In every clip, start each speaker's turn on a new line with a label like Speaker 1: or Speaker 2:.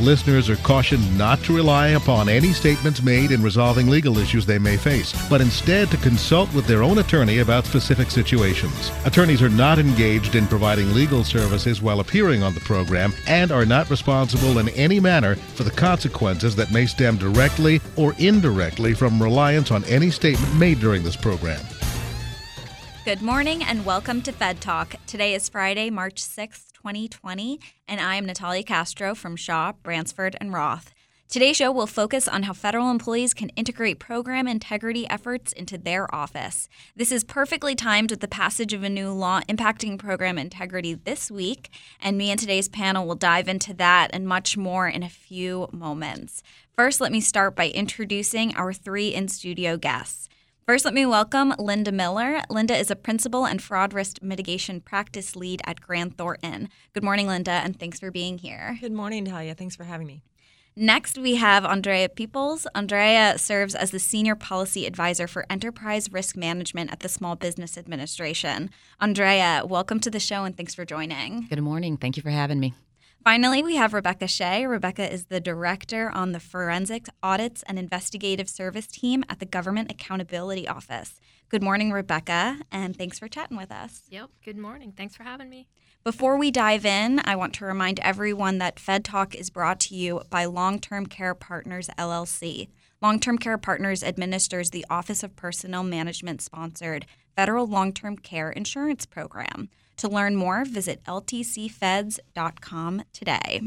Speaker 1: Listeners are cautioned not to rely upon any statements made in resolving legal issues they may face, but instead to consult with their own attorney about specific situations. Attorneys are not engaged in providing legal services while appearing on the program and are not responsible in any manner for the consequences that may stem directly or indirectly from reliance on any statement made during this program.
Speaker 2: Good morning and welcome to Fed Talk. Today is Friday, March 6th, 2020, and I am Natalia Castro from Shaw, Bransford, and Roth. Today's show will focus on how federal employees can integrate program integrity efforts into their office. This is perfectly timed with the passage of a new law impacting program integrity this week, and me and today's panel will dive into that and much more in a few moments. First, let me start by introducing our three in studio guests. First, let me welcome Linda Miller. Linda is a principal and fraud risk mitigation practice lead at Grant Thornton. Good morning, Linda, and thanks for being here.
Speaker 3: Good morning, Talia. Thanks for having me.
Speaker 2: Next, we have Andrea Peoples. Andrea serves as the Senior Policy Advisor for Enterprise Risk Management at the Small Business Administration. Andrea, welcome to the show and thanks for joining.
Speaker 4: Good morning. Thank you for having me.
Speaker 2: Finally, we have Rebecca Shea. Rebecca is the director on the Forensic Audits and Investigative Service team at the Government Accountability Office. Good morning, Rebecca, and thanks for chatting with us.
Speaker 5: Yep, good morning. Thanks for having me.
Speaker 2: Before we dive in, I want to remind everyone that Fed Talk is brought to you by Long Term Care Partners LLC. Long Term Care Partners administers the Office of Personnel Management sponsored federal long term care insurance program. To learn more, visit ltcfeds.com today.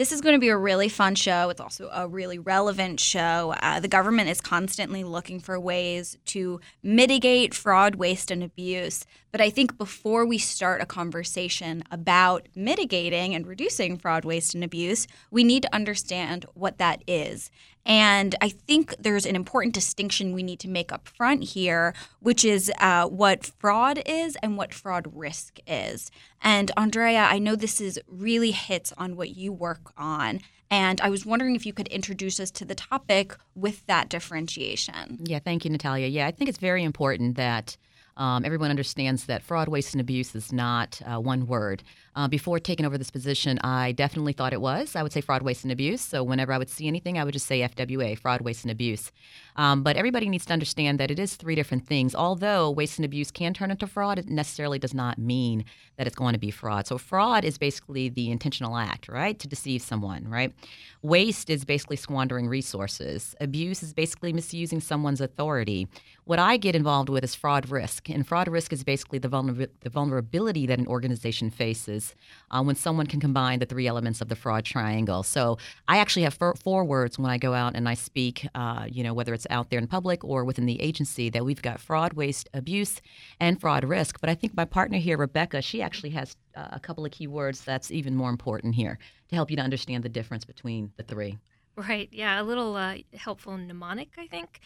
Speaker 2: This is going to be a really fun show. It's also a really relevant show. Uh, the government is constantly looking for ways to mitigate fraud, waste, and abuse. But I think before we start a conversation about mitigating and reducing fraud, waste, and abuse, we need to understand what that is. And I think there's an important distinction we need to make up front here, which is uh, what fraud is and what fraud risk is. And Andrea, I know this is really hits on what you work on. And I was wondering if you could introduce us to the topic with that differentiation.
Speaker 4: Yeah, thank you, Natalia. Yeah, I think it's very important that um, everyone understands that fraud, waste, and abuse is not uh, one word. Uh, before taking over this position, I definitely thought it was. I would say fraud, waste, and abuse. So whenever I would see anything, I would just say FWA, fraud, waste, and abuse. Um, but everybody needs to understand that it is three different things. Although waste and abuse can turn into fraud, it necessarily does not mean that it's going to be fraud. So fraud is basically the intentional act, right, to deceive someone, right? Waste is basically squandering resources. Abuse is basically misusing someone's authority. What I get involved with is fraud risk, and fraud risk is basically the, vulner- the vulnerability that an organization faces uh, when someone can combine the three elements of the fraud triangle. So I actually have four, words when I go out and I speak, uh, you know, whether it's out there in public or within the agency, that we've got fraud, waste, abuse, and fraud risk. But I think my partner here, Rebecca, she actually has uh, a couple of key words that's even more important here to help you to understand the difference between the three.
Speaker 5: Right. Yeah. A little uh, helpful mnemonic, I think.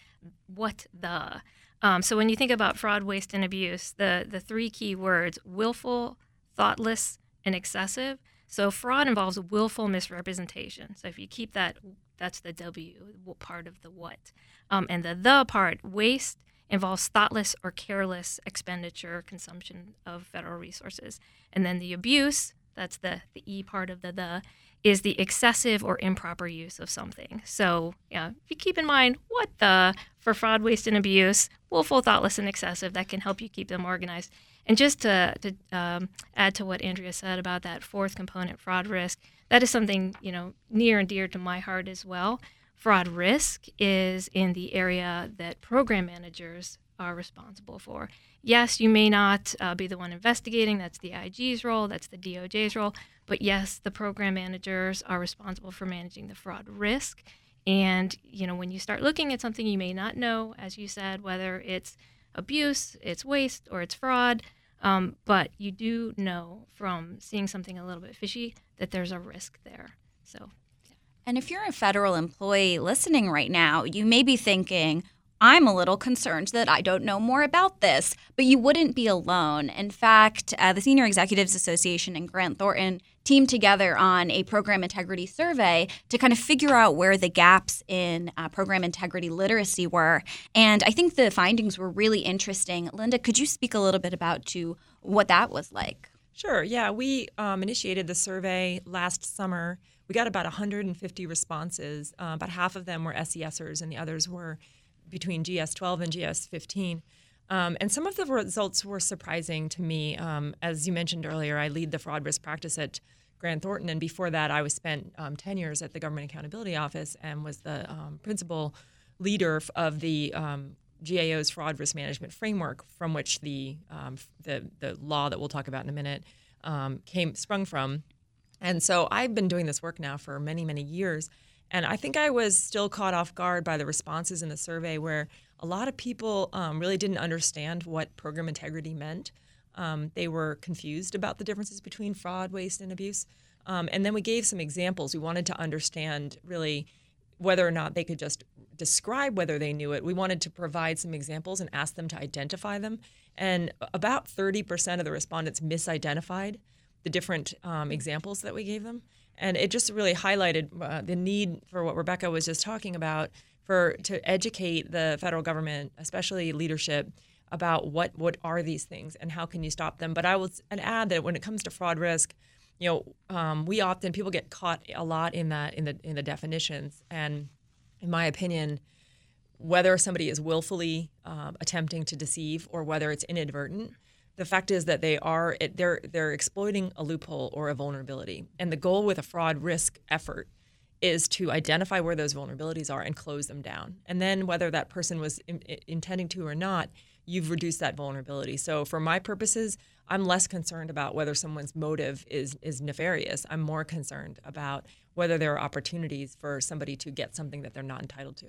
Speaker 5: What the? Um, so when you think about fraud, waste, and abuse, the the three key words: willful, thoughtless, and excessive. So fraud involves willful misrepresentation. So if you keep that, that's the W part of the what, um, and the the part waste involves thoughtless or careless expenditure, consumption of federal resources, and then the abuse. That's the the E part of the the is the excessive or improper use of something. So, yeah, if you keep in mind what the for fraud, waste, and abuse, willful, thoughtless, and excessive, that can help you keep them organized. And just to, to um, add to what Andrea said about that fourth component, fraud risk, that is something you know near and dear to my heart as well. Fraud risk is in the area that program managers are responsible for. Yes, you may not uh, be the one investigating, that's the IG's role, that's the DOJ's role, but yes, the program managers are responsible for managing the fraud risk. And, you know, when you start looking at something you may not know, as you said, whether it's abuse, it's waste, or it's fraud, um, but you do know from seeing something a little bit fishy that there's a risk there. So
Speaker 2: And if you're a federal employee listening right now, you may be thinking, I'm a little concerned that I don't know more about this, but you wouldn't be alone. In fact, uh, the Senior Executives Association and Grant Thornton teamed together on a program integrity survey to kind of figure out where the gaps in uh, program integrity literacy were. And I think the findings were really interesting. Linda, could you speak a little bit about to what that was like?
Speaker 3: Sure. Yeah, we um, initiated the survey last summer. We got about 150 responses. Uh, about half of them were SESers, and the others were between GS12 and GS15. Um, and some of the results were surprising to me. Um, as you mentioned earlier, I lead the fraud risk practice at Grant Thornton, and before that, I was spent um, 10 years at the Government Accountability Office and was the um, principal leader of the um, GAO's fraud risk management framework, from which the um, the, the law that we'll talk about in a minute came sprung from. And so I've been doing this work now for many, many years. And I think I was still caught off guard by the responses in the survey where a lot of people um, really didn't understand what program integrity meant. Um, they were confused about the differences between fraud, waste, and abuse. Um, and then we gave some examples. We wanted to understand really whether or not they could just describe whether they knew it. We wanted to provide some examples and ask them to identify them. And about 30% of the respondents misidentified the different um, examples that we gave them. And it just really highlighted uh, the need for what Rebecca was just talking about for to educate the federal government, especially leadership, about what what are these things and how can you stop them. But I will and add that when it comes to fraud risk, you know, um, we often people get caught a lot in that in the in the definitions. And in my opinion, whether somebody is willfully uh, attempting to deceive or whether it's inadvertent, the fact is that they are they're they're exploiting a loophole or a vulnerability. And the goal with a fraud risk effort is to identify where those vulnerabilities are and close them down. And then whether that person was in, intending to or not you've reduced that vulnerability. So for my purposes i'm less concerned about whether someone's motive is is nefarious. I'm more concerned about whether there are opportunities for somebody to get something that they're not entitled to.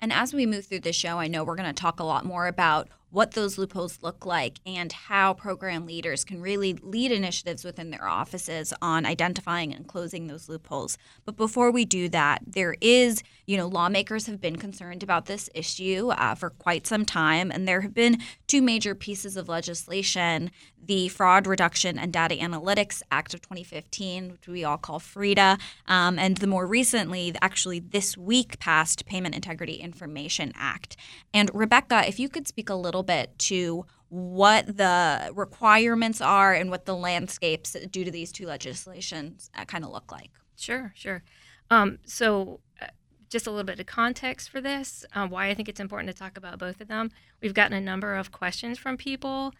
Speaker 2: And as we move through the show, I know we're going to talk a lot more about what those loopholes look like and how program leaders can really lead initiatives within their offices on identifying and closing those loopholes. But before we do that, there is, you know, lawmakers have been concerned about this issue uh, for quite some time, and there have been two major pieces of legislation the Fraud Reduction and Data Analytics Act of 2015, which we all call FRIDA, um, and the more recently, actually this week passed Payment Integrity Information Act. And Rebecca, if you could speak a little bit to what the requirements are and what the landscapes due to these two legislations uh, kind of look like.
Speaker 5: Sure, sure. Um, so, uh, just a little bit of context for this, uh, why I think it's important to talk about both of them. We've gotten a number of questions from people.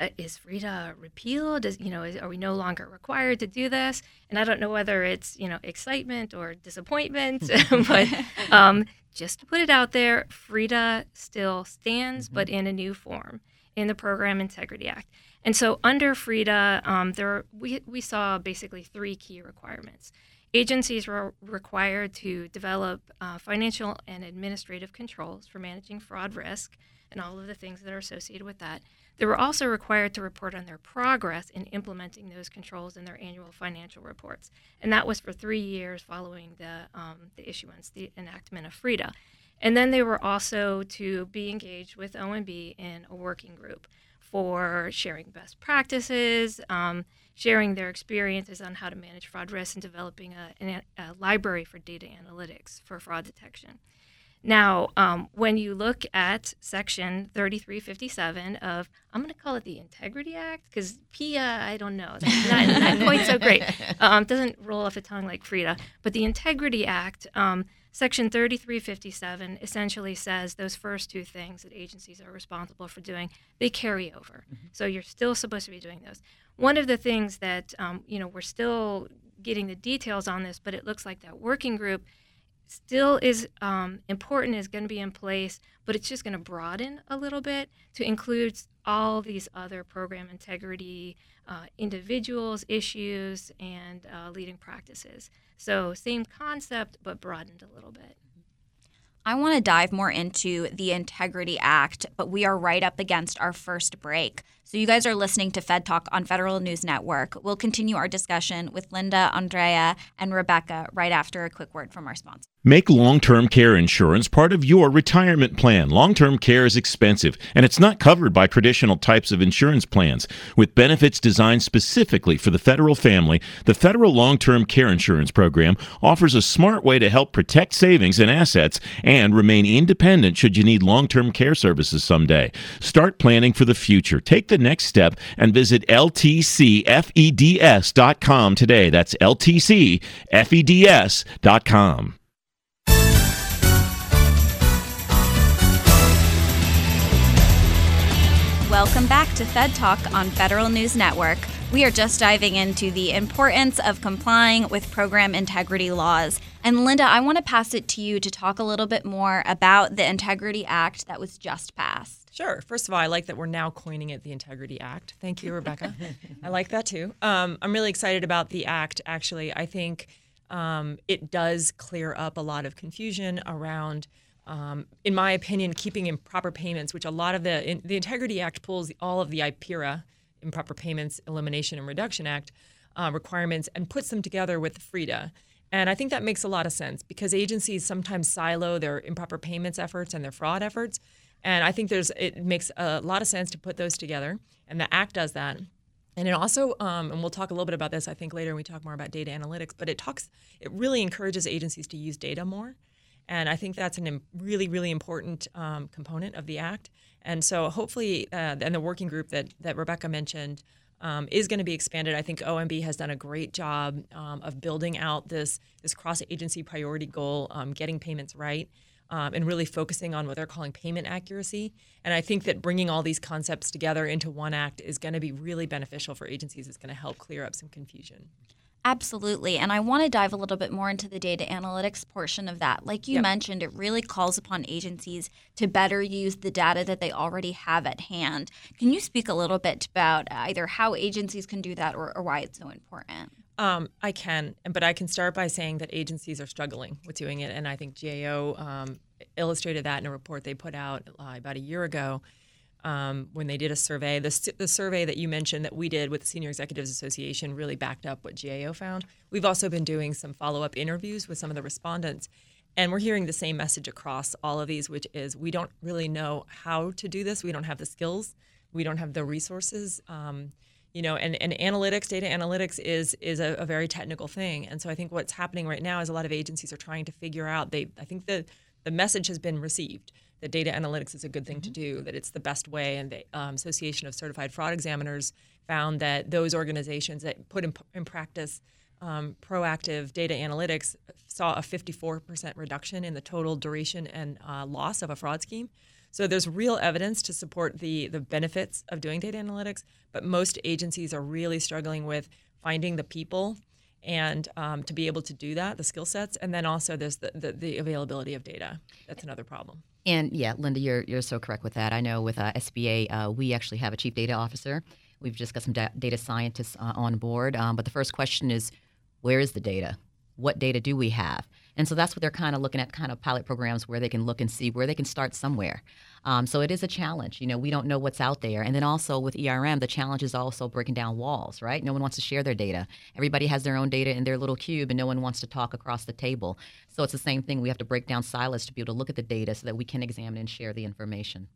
Speaker 5: Uh, is FRIDA repealed? Is, you know, is, are we no longer required to do this? And I don't know whether it's you know excitement or disappointment, but um, just to put it out there, FRIDA still stands, mm-hmm. but in a new form in the Program Integrity Act. And so under FRIDA, um, there we, we saw basically three key requirements. Agencies were required to develop uh, financial and administrative controls for managing fraud risk and all of the things that are associated with that. They were also required to report on their progress in implementing those controls in their annual financial reports, and that was for three years following the um, the issuance, the enactment of FRIDA. And then they were also to be engaged with OMB in a working group for sharing best practices, um, sharing their experiences on how to manage fraud risk, and developing a, a library for data analytics for fraud detection. Now, um, when you look at Section 3357 of, I'm going to call it the Integrity Act because PIA, I don't know, that's not, not quite so great. Um, doesn't roll off the tongue like FRIDA. But the Integrity Act, um, Section 3357 essentially says those first two things that agencies are responsible for doing, they carry over. Mm-hmm. So you're still supposed to be doing those. One of the things that, um, you know, we're still getting the details on this, but it looks like that working group – still is um, important, is going to be in place, but it's just going to broaden a little bit to include all these other program integrity uh, individuals, issues, and uh, leading practices. So, same concept, but broadened a little bit.
Speaker 2: I want to dive more into the Integrity Act, but we are right up against our first break. So, you guys are listening to Fed Talk on Federal News Network. We'll continue our discussion with Linda, Andrea, and Rebecca right after a quick word from our sponsor.
Speaker 6: Make long term care insurance part of your retirement plan. Long term care is expensive, and it's not covered by traditional types of insurance plans. With benefits designed specifically for the federal family, the Federal Long Term Care Insurance Program offers a smart way to help protect savings and assets and remain independent should you need long term care services someday. Start planning for the future. Take the next step and visit ltcfeds.com today. That's ltcfeds.com.
Speaker 2: Welcome back to Fed Talk on Federal News Network. We are just diving into the importance of complying with program integrity laws. And Linda, I want to pass it to you to talk a little bit more about the Integrity Act that was just passed.
Speaker 3: Sure. First of all, I like that we're now coining it the Integrity Act. Thank you, Rebecca. I like that too. Um, I'm really excited about the act, actually. I think um, it does clear up a lot of confusion around um, in my opinion, keeping improper payments, which a lot of the in, the Integrity Act pulls all of the IPERA, Improper Payments Elimination and Reduction Act uh, requirements, and puts them together with FREDA. And I think that makes a lot of sense because agencies sometimes silo their improper payments efforts and their fraud efforts. And I think there's it makes a lot of sense to put those together, and the Act does that. And it also, um, and we'll talk a little bit about this, I think, later when we talk more about data analytics. But it talks, it really encourages agencies to use data more. And I think that's a really, really important um, component of the act. And so hopefully, uh, and the working group that, that Rebecca mentioned um, is going to be expanded. I think OMB has done a great job um, of building out this, this cross agency priority goal, um, getting payments right. Um, and really focusing on what they're calling payment accuracy. And I think that bringing all these concepts together into one act is going to be really beneficial for agencies. It's going to help clear up some confusion.
Speaker 2: Absolutely. And I want to dive a little bit more into the data analytics portion of that. Like you yep. mentioned, it really calls upon agencies to better use the data that they already have at hand. Can you speak a little bit about either how agencies can do that or, or why it's so important?
Speaker 3: Um, I can, but I can start by saying that agencies are struggling with doing it. And I think GAO um, illustrated that in a report they put out uh, about a year ago um, when they did a survey. The, the survey that you mentioned that we did with the Senior Executives Association really backed up what GAO found. We've also been doing some follow up interviews with some of the respondents. And we're hearing the same message across all of these, which is we don't really know how to do this. We don't have the skills. We don't have the resources. You know, and, and analytics, data analytics is is a, a, very technical thing. And so I think what's happening right now is a lot of agencies are trying to figure out. They, I think the the message has been received that data analytics is a good thing mm-hmm. to do, that it's the best way. And the um, Association of Certified Fraud Examiners found that those organizations that put in, in practice um, proactive data analytics saw a 54% reduction in the total duration and uh, loss of a fraud scheme. So there's real evidence to support the the benefits of doing data analytics, but most agencies are really struggling with finding the people and um, to be able to do that, the skill sets, and then also there's the, the, the, availability of data. That's another problem.
Speaker 4: And yeah, Linda, you're you're so correct with that. I know with uh, SBA, uh, we actually have a chief data officer. We've just got some da- data scientists uh, on board. Um, but the first question is, where is the data? What data do we have? And so that's what they're kind of looking at, kind of pilot programs where they can look and see where they can start somewhere. Um, so it is a challenge. You know, we don't know what's out there. And then also with ERM, the challenge is also breaking down walls, right? No one wants to share their data. Everybody has their own data in their little cube, and no one wants to talk across the table. So it's the same thing. We have to break down silos to be able to look at the data so that we can examine and share the information.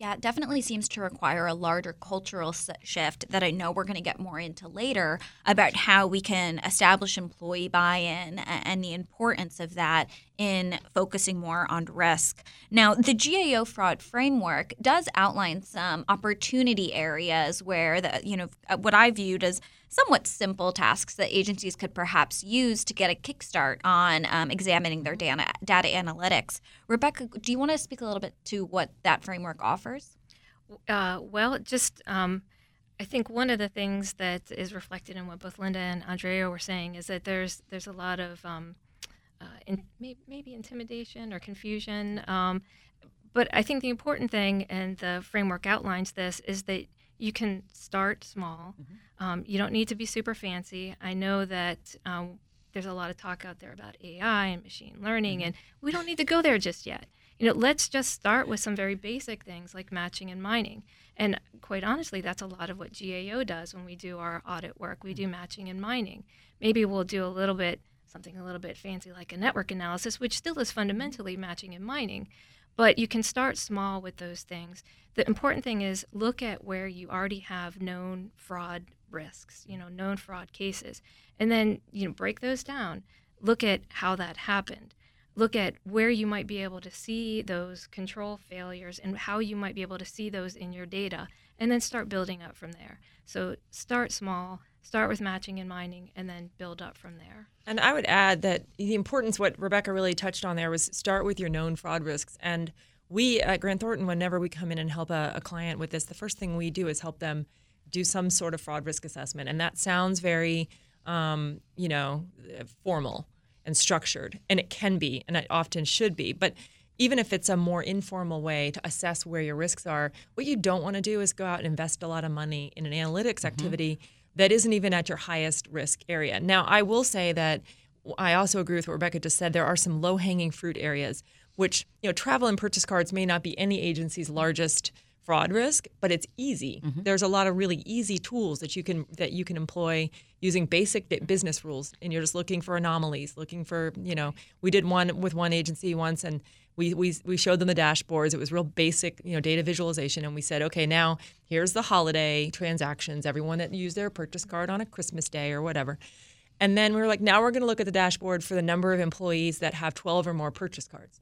Speaker 2: Yeah, it definitely seems to require a larger cultural shift that I know we're going to get more into later about how we can establish employee buy in and the importance of that in focusing more on risk. Now, the GAO fraud framework does outline some opportunity areas where the, you know, what I viewed as somewhat simple tasks that agencies could perhaps use to get a kickstart on um, examining their data, data analytics. Rebecca, do you want to speak a little bit to what that framework offers?
Speaker 5: Uh, well, just um, I think one of the things that is reflected in what both Linda and Andrea were saying is that there's there's a lot of um, uh, in, maybe intimidation or confusion. Um, but I think the important thing, and the framework outlines this, is that you can start small. Mm-hmm. Um, you don't need to be super fancy. I know that um, there's a lot of talk out there about AI and machine learning, and we don't need to go there just yet. You know, let's just start with some very basic things like matching and mining. And quite honestly, that's a lot of what GAO does when we do our audit work. We do matching and mining. Maybe we'll do a little bit something a little bit fancy like a network analysis, which still is fundamentally matching and mining. But you can start small with those things. The important thing is look at where you already have known fraud risks, you know, known fraud cases, and then you know break those down. Look at how that happened. Look at where you might be able to see those control failures and how you might be able to see those in your data, and then start building up from there. So start small, start with matching and mining, and then build up from there.
Speaker 3: And I would add that the importance, what Rebecca really touched on there, was start with your known fraud risks. And we at Grant Thornton, whenever we come in and help a, a client with this, the first thing we do is help them do some sort of fraud risk assessment. And that sounds very, um, you know, formal and structured, and it can be, and it often should be. But even if it's a more informal way to assess where your risks are, what you don't want to do is go out and invest a lot of money in an analytics mm-hmm. activity that isn't even at your highest risk area. Now, I will say that I also agree with what Rebecca just said. There are some low hanging fruit areas, which, you know, travel and purchase cards may not be any agency's largest fraud risk, but it's easy. Mm-hmm. There's a lot of really easy tools that you can that you can employ using basic business rules, and you're just looking for anomalies, looking for you know. We did one with one agency once, and we, we, we showed them the dashboards. It was real basic, you know, data visualization. And we said, okay, now here's the holiday transactions, everyone that used their purchase card on a Christmas day or whatever. And then we were like, now we're going to look at the dashboard for the number of employees that have 12 or more purchase cards.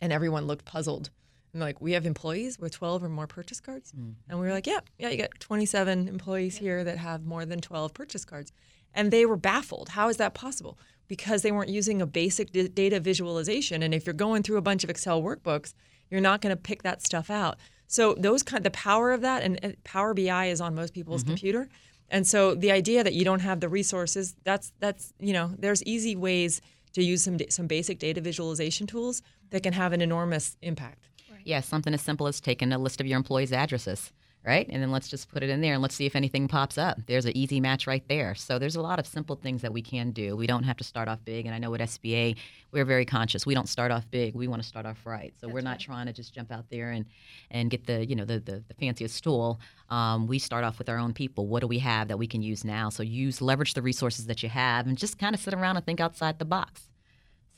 Speaker 3: And everyone looked puzzled. And like, we have employees with 12 or more purchase cards? Mm-hmm. And we were like, yeah, yeah, you got 27 employees here that have more than 12 purchase cards. And they were baffled. How is that possible? because they weren't using a basic d- data visualization. And if you're going through a bunch of Excel workbooks, you're not going to pick that stuff out. So those kind, the power of that, and, Power BI is on most people's mm-hmm. computer, and so the idea that you don't have the resources, that's that's you know, there's easy ways to use some some basic data visualization tools that can have an enormous impact.
Speaker 4: Yeah, something as simple as taking a list of your employees' addresses right? And then let's just put it in there and let's see if anything pops up. There's an easy match right there. So there's a lot of simple things that we can do. We don't have to start off big. And I know at SBA, we're very conscious. We don't start off big. We want to start off right. So That's we're not right. trying to just jump out there and, and get the, you know, the, the, the fanciest tool. Um, we start off with our own people. What do we have that we can use now? So use, leverage the resources that you have and just kind of sit around and think outside the box.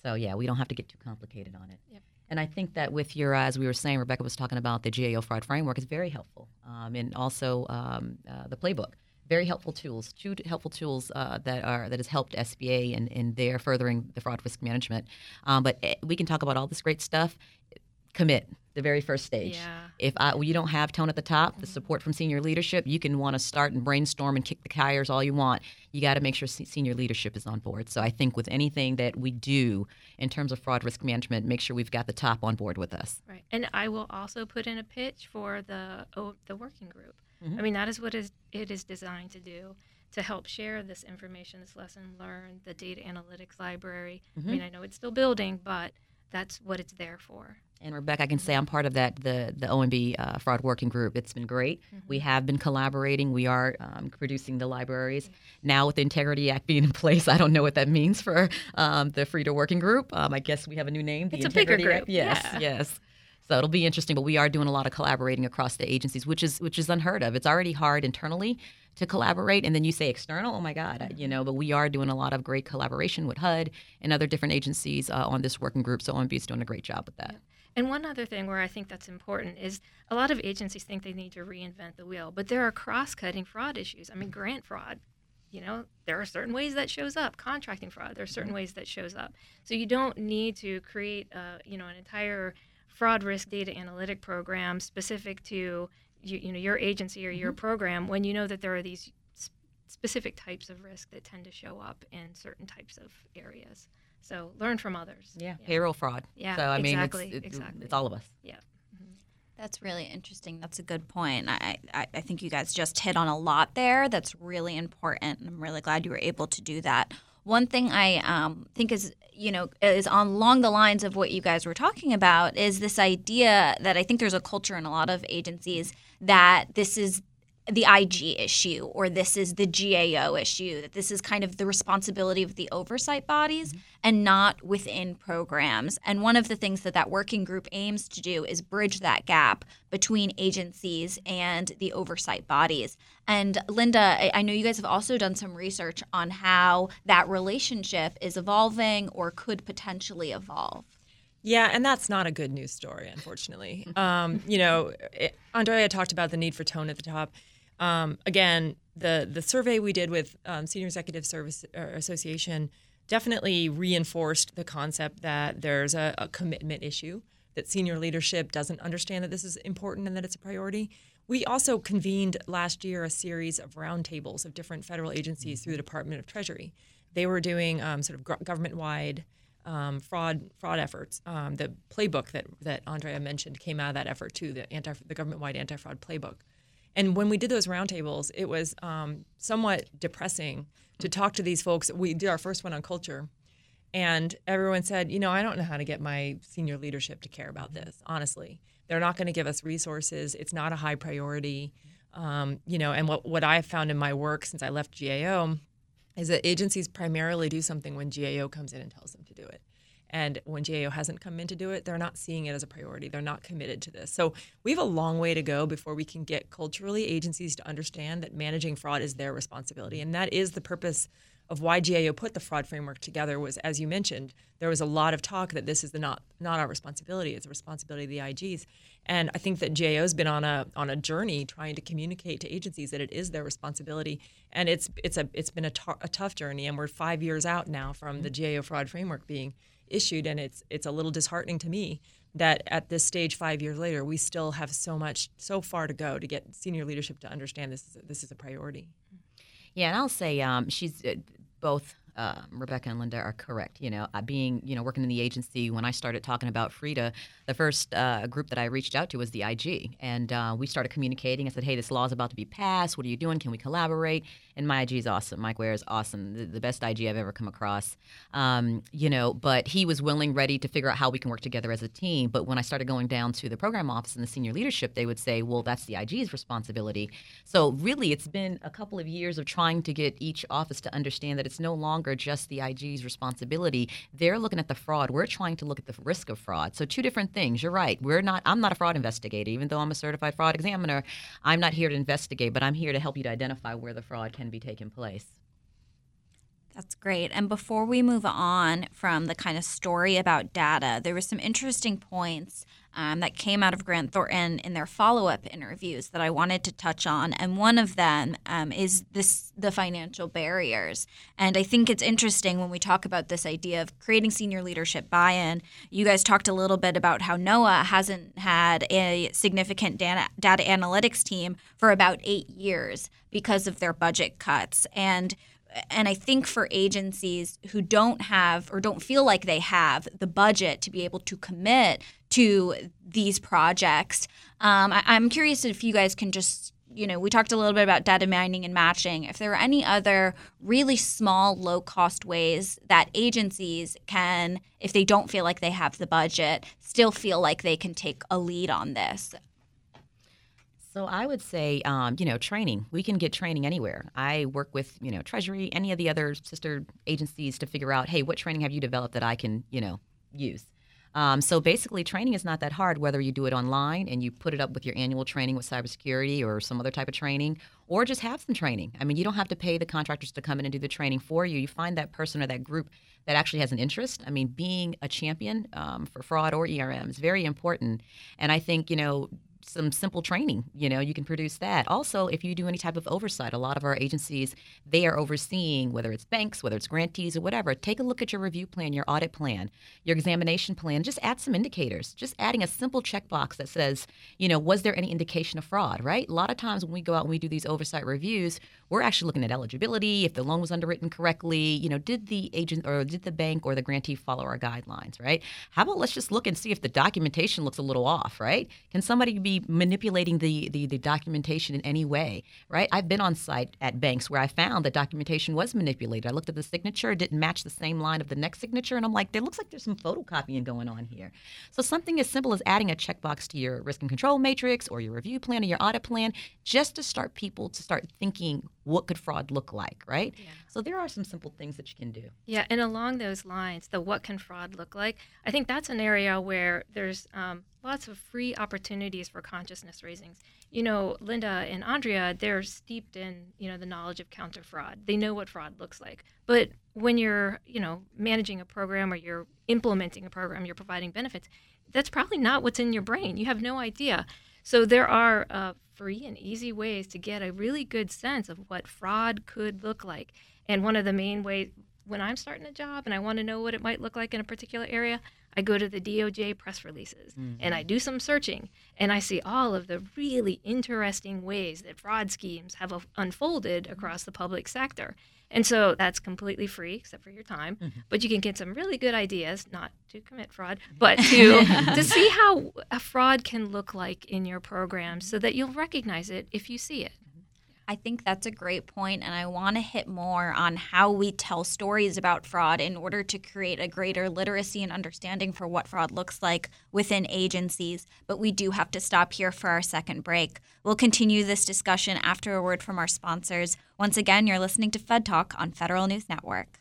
Speaker 4: So yeah, we don't have to get too complicated on it. Yep. And I think that with your, uh, as we were saying, Rebecca was talking about the GAO fraud framework, is very helpful. Um, and also um, uh, the playbook, very helpful tools, two helpful tools uh, that are that has helped SBA in, in their furthering the fraud risk management. Um, but eh, we can talk about all this great stuff. Commit the very first stage.
Speaker 5: Yeah.
Speaker 4: If I, well, you don't have tone at the top, the support from senior leadership, you can want to start and brainstorm and kick the tires all you want. You got to make sure senior leadership is on board. So I think with anything that we do in terms of fraud risk management, make sure we've got the top on board with us.
Speaker 5: Right. And I will also put in a pitch for the oh, the working group. Mm-hmm. I mean, that is what is it is designed to do to help share this information, this lesson learned, the data analytics library. Mm-hmm. I mean, I know it's still building, but that's what it's there for.
Speaker 4: And Rebecca, I can say I'm part of that the the OMB uh, fraud working group. It's been great. Mm-hmm. We have been collaborating. We are um, producing the libraries now with the Integrity Act being in place. I don't know what that means for um, the FRIDA working group. Um, I guess we have a new name.
Speaker 5: The it's Integrity a bigger group.
Speaker 4: Act. Yes,
Speaker 5: yeah.
Speaker 4: yes. So it'll be interesting, but we are doing a lot of collaborating across the agencies, which is which is unheard of. It's already hard internally to collaborate, and then you say external. Oh my God, you know. But we are doing a lot of great collaboration with HUD and other different agencies uh, on this working group. So OMB is doing a great job with that.
Speaker 5: Yeah. And one other thing where I think that's important is a lot of agencies think they need to reinvent the wheel, but there are cross-cutting fraud issues. I mean, grant fraud, you know, there are certain ways that shows up. Contracting fraud, there are certain mm-hmm. ways that shows up. So you don't need to create, a, you know, an entire fraud risk data analytic program specific to you, you know your agency or your mm-hmm. program when you know that there are these specific types of risk that tend to show up in certain types of areas. So learn from others.
Speaker 4: Yeah, yeah. payroll fraud.
Speaker 5: Yeah,
Speaker 4: so I
Speaker 5: mean,
Speaker 4: exactly, it's, it's,
Speaker 5: exactly.
Speaker 4: it's all of us.
Speaker 5: Yeah.
Speaker 2: Mm-hmm. That's really interesting. That's a good point. I, I, I think you guys just hit on a lot there that's really important. I'm really glad you were able to do that. One thing I um, think is, you know, is on along the lines of what you guys were talking about is this idea that I think there's a culture in a lot of agencies that this is the IG issue or this is the GAO issue, that this is kind of the responsibility of the oversight bodies mm-hmm. and not within programs. And one of the things that that working group aims to do is bridge that gap between agencies and the oversight bodies. And Linda, I know you guys have also done some research on how that relationship is evolving or could potentially evolve.
Speaker 3: Yeah, and that's not a good news story, unfortunately. um, you know, it, Andrea talked about the need for tone at the top. Um, again, the the survey we did with um, Senior Executive Service Association definitely reinforced the concept that there's a, a, commitment issue, that senior leadership doesn't understand that this is important and that it's a priority. We also convened last year a series of roundtables of different federal agencies through the Department of Treasury. They were doing um, sort of government wide um, fraud fraud efforts. Um, the playbook that that Andrea mentioned came out of that effort too, the anti the government wide anti fraud playbook. And when we did those roundtables, it was um, somewhat depressing to talk to these folks. We did our first one on culture, and everyone said, you know, I don't know how to get my senior leadership to care about this. Honestly, they're not going to give us resources. It's not a high priority. Um, you know, and what what I have found in my work since I left GAO is that agencies primarily do something when GAO comes in and tells them to do it. And when GAO hasn't come in to do it, they're not seeing it as a priority. They're not committed to this. So we have a long way to go before we can get culturally agencies to understand that managing fraud is their responsibility. And that is the purpose of why GAO put the fraud framework together was, as you mentioned, there was a lot of talk that this is not not our responsibility; it's a responsibility of the IGs. And I think that GAO's been on a on a journey trying to communicate to agencies that it is their responsibility. And it's it's a it's been a tough journey, and we're five years out now from the GAO fraud framework being issued, and it's it's a little disheartening to me that at this stage, five years later, we still have so much, so far to go to get senior leadership to understand this is a, this is a priority.
Speaker 4: Yeah, and I'll say um, she's uh, both uh, Rebecca and Linda are correct. You know, uh, being you know working in the agency when I started talking about FREDA, the first uh, group that I reached out to was the IG, and uh, we started communicating. I said, "Hey, this law is about to be passed. What are you doing? Can we collaborate?" And my IG is awesome. Mike Ware is awesome, the, the best IG I've ever come across. Um, you know, but he was willing, ready to figure out how we can work together as a team. But when I started going down to the program office and the senior leadership, they would say, "Well, that's the IG's responsibility." So really, it's been a couple of years of trying to get each office to understand that it's no longer just the IG's responsibility. They're looking at the fraud. We're trying to look at the risk of fraud. So two different things. You're right. We're not. I'm not a fraud investigator, even though I'm a certified fraud examiner. I'm not here to investigate, but I'm here to help you to identify where the fraud can be taking place.
Speaker 2: That's great. And before we move on from the kind of story about data, there were some interesting points um, that came out of Grant Thornton in their follow-up interviews that I wanted to touch on. And one of them um, is this the financial barriers. And I think it's interesting when we talk about this idea of creating senior leadership buy-in. You guys talked a little bit about how NOAA hasn't had a significant data, data analytics team for about eight years because of their budget cuts. And and I think for agencies who don't have or don't feel like they have the budget to be able to commit to these projects, um, I, I'm curious if you guys can just you know, we talked a little bit about data mining and matching. If there are any other really small, low cost ways that agencies can, if they don't feel like they have the budget, still feel like they can take a lead on this.
Speaker 4: So I would say, um, you know, training. We can get training anywhere. I work with, you know, Treasury, any of the other sister agencies to figure out, hey, what training have you developed that I can, you know, use. Um, so basically, training is not that hard, whether you do it online and you put it up with your annual training with cybersecurity or some other type of training, or just have some training. I mean, you don't have to pay the contractors to come in and do the training for you. You find that person or that group that actually has an interest. I mean, being a champion um, for fraud or ERM is very important. And I think, you know, some simple training you know you can produce that. Also if you do any type of oversight a lot of our agencies they are overseeing whether it's banks whether it's grantees or whatever take a look at your review plan your audit plan your examination plan just add some indicators just adding a simple checkbox that says you know was there any indication of fraud right? A lot of times when we go out and we do these oversight reviews we're actually looking at eligibility if the loan was underwritten correctly you know did the agent or did the bank or the grantee follow our guidelines right? How about let's just look and see if the documentation looks a little off right? Can somebody be be manipulating the, the, the documentation in any way, right? I've been on site at banks where I found that documentation was manipulated. I looked at the signature, it didn't match the same line of the next signature, and I'm like, there looks like there's some photocopying going on here. So something as simple as adding a checkbox to your risk and control matrix or your review plan or your audit plan, just to start people to start thinking what could fraud look like, right? Yeah. So there are some simple things that you can do.
Speaker 5: Yeah, and along those lines, the what can fraud look like, I think that's an area where there's um, lots of free opportunities for consciousness raisings. You know, Linda and Andrea, they're steeped in, you know, the knowledge of counter fraud. They know what fraud looks like. But when you're, you know, managing a program or you're implementing a program, you're providing benefits, that's probably not what's in your brain. You have no idea. So there are uh, free and easy ways to get a really good sense of what fraud could look like. And one of the main ways when I'm starting a job and I want to know what it might look like in a particular area, I go to the DOJ press releases mm-hmm. and I do some searching and I see all of the really interesting ways that fraud schemes have unfolded mm-hmm. across the public sector. And so that's completely free except for your time, mm-hmm. but you can get some really good ideas not to commit fraud, but to to see how a fraud can look like in your program so that you'll recognize it if you see it.
Speaker 2: I think that's a great point, and I want to hit more on how we tell stories about fraud in order to create a greater literacy and understanding for what fraud looks like within agencies. But we do have to stop here for our second break. We'll continue this discussion after a word from our sponsors. Once again, you're listening to Fed Talk on Federal News Network.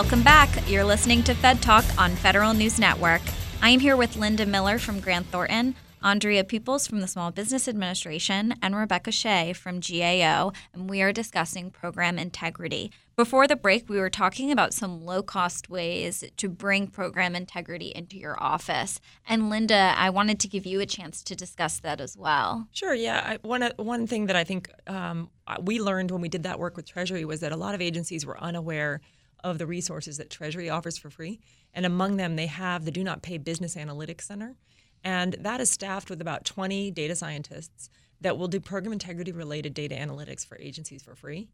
Speaker 2: Welcome back. You're listening to Fed Talk on Federal News Network. I am here with Linda Miller from Grant Thornton, Andrea Peoples from the Small Business Administration, and Rebecca Shea from GAO, and we are discussing program integrity. Before the break, we were talking about some low cost ways to bring program integrity into your office. And Linda, I wanted to give you a chance to discuss that as well.
Speaker 3: Sure, yeah. I, one, one thing that I think um, we learned when we did that work with Treasury was that a lot of agencies were unaware of the resources that Treasury offers for free. And among them, they have the Do Not Pay Business Analytics Center. And that is staffed with about 20 data scientists that will do program integrity related data analytics for agencies for free.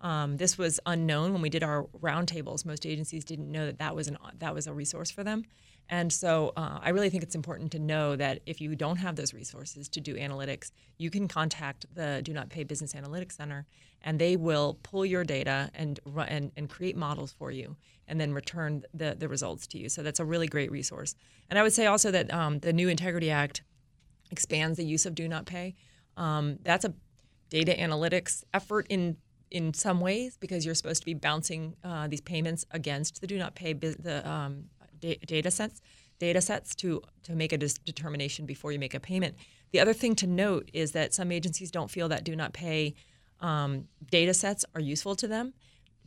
Speaker 3: Um, this was unknown when we did our roundtables. Most agencies didn't know that that was an that was a resource for them, and so uh, I really think it's important to know that if you don't have those resources to do analytics, you can contact the Do Not Pay Business Analytics Center, and they will pull your data and and, and create models for you, and then return the the results to you. So that's a really great resource. And I would say also that um, the new Integrity Act expands the use of Do Not Pay. Um, that's a data analytics effort in in some ways because you're supposed to be bouncing uh, these payments against the do not pay the um, da- data sets data sets to to make a dis- determination before you make a payment. The other thing to note is that some agencies don't feel that do not pay um, data sets are useful to them.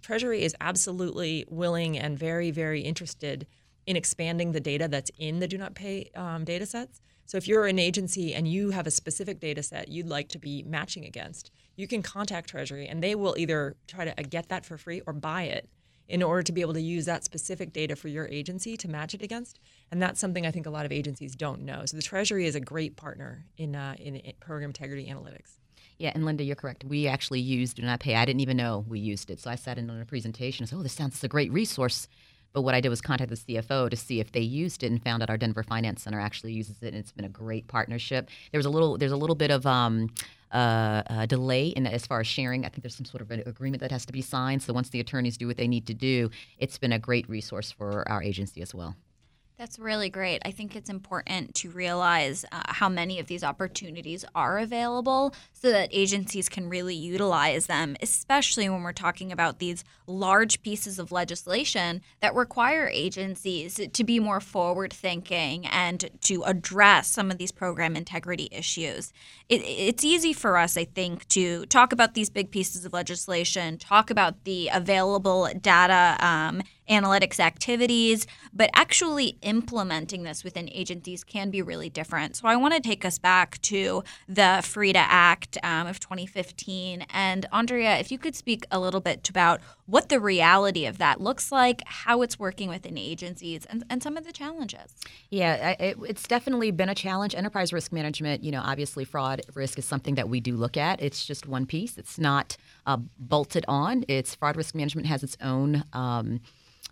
Speaker 3: Treasury is absolutely willing and very very interested in expanding the data that's in the do not pay um, data sets. So if you're an agency and you have a specific data set you'd like to be matching against, you can contact Treasury and they will either try to uh, get that for free or buy it in order to be able to use that specific data for your agency to match it against. And that's something I think a lot of agencies don't know. So the Treasury is a great partner in, uh, in, program integrity analytics.
Speaker 4: Yeah, and Linda, you're correct. We actually used Do Not Pay. I didn't even know we used it. So I sat in on a presentation and said, oh, this sounds like a great resource. But what I did was contact the CFO to see if they used it, and found out our Denver Finance Center actually uses it, and it's been a great partnership. There was a little, there's a little bit of um, uh, delay in as far as sharing. I think there's some sort of an agreement that has to be signed. So once the attorneys do what they need to do, it's been a great resource for our agency as well.
Speaker 2: That's really great. I think it's important to realize uh, how many of these opportunities are available so that agencies can really utilize them, especially when we're talking about these large pieces of legislation that require agencies to be more forward thinking and to address some of these program integrity issues. It, it's easy for us, I think, to talk about these big pieces of legislation, talk about the available data um, analytics activities, but actually implementing this within agencies can be really different. So I want to take us back to the FREDA Act um, of 2015. And Andrea, if you could speak a little bit about what the reality of that looks like, how it's working within agencies, and, and some of the challenges.
Speaker 4: Yeah, it, it's definitely been a challenge. Enterprise risk management, you know, obviously fraud risk is something that we do look at. It's just one piece, it's not uh, bolted on. It's fraud risk management has its own. Um,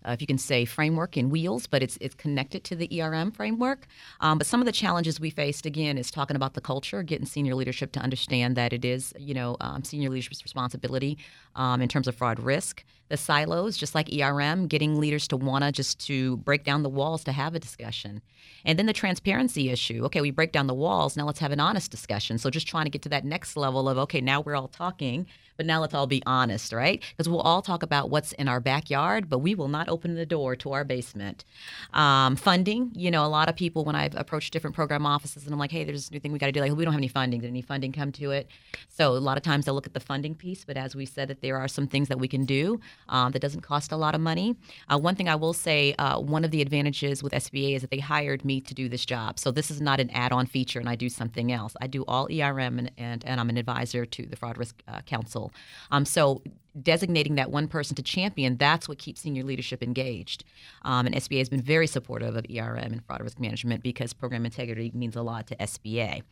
Speaker 4: uh, if you can say framework in wheels, but it's it's connected to the ERM framework. Um, but some of the challenges we faced again is talking about the culture, getting senior leadership to understand that it is you know um, senior leadership's responsibility um, in terms of fraud risk. The silos, just like ERM, getting leaders to want to just to break down the walls to have a discussion. And then the transparency issue. Okay, we break down the walls. Now let's have an honest discussion. So just trying to get to that next level of okay, now we're all talking but now let's all be honest, right? Because we'll all talk about what's in our backyard, but we will not open the door to our basement. Um, funding, you know, a lot of people, when I've approached different program offices and I'm like, hey, there's a new thing we got to do, like, we don't have any funding. Did any funding come to it? So a lot of times they'll look at the funding piece, but as we said, that there are some things that we can do um, that doesn't cost a lot of money. Uh, one thing I will say, uh, one of the advantages with SBA is that they hired me to do this job. So this is not an add-on feature and I do something else. I do all ERM and, and, and I'm an advisor to the Fraud Risk uh, Council. Um, so designating that one person to champion, that's what keeps senior leadership engaged. Um, and SBA has been very supportive of ERM and fraud risk management because program integrity means a lot to SBA.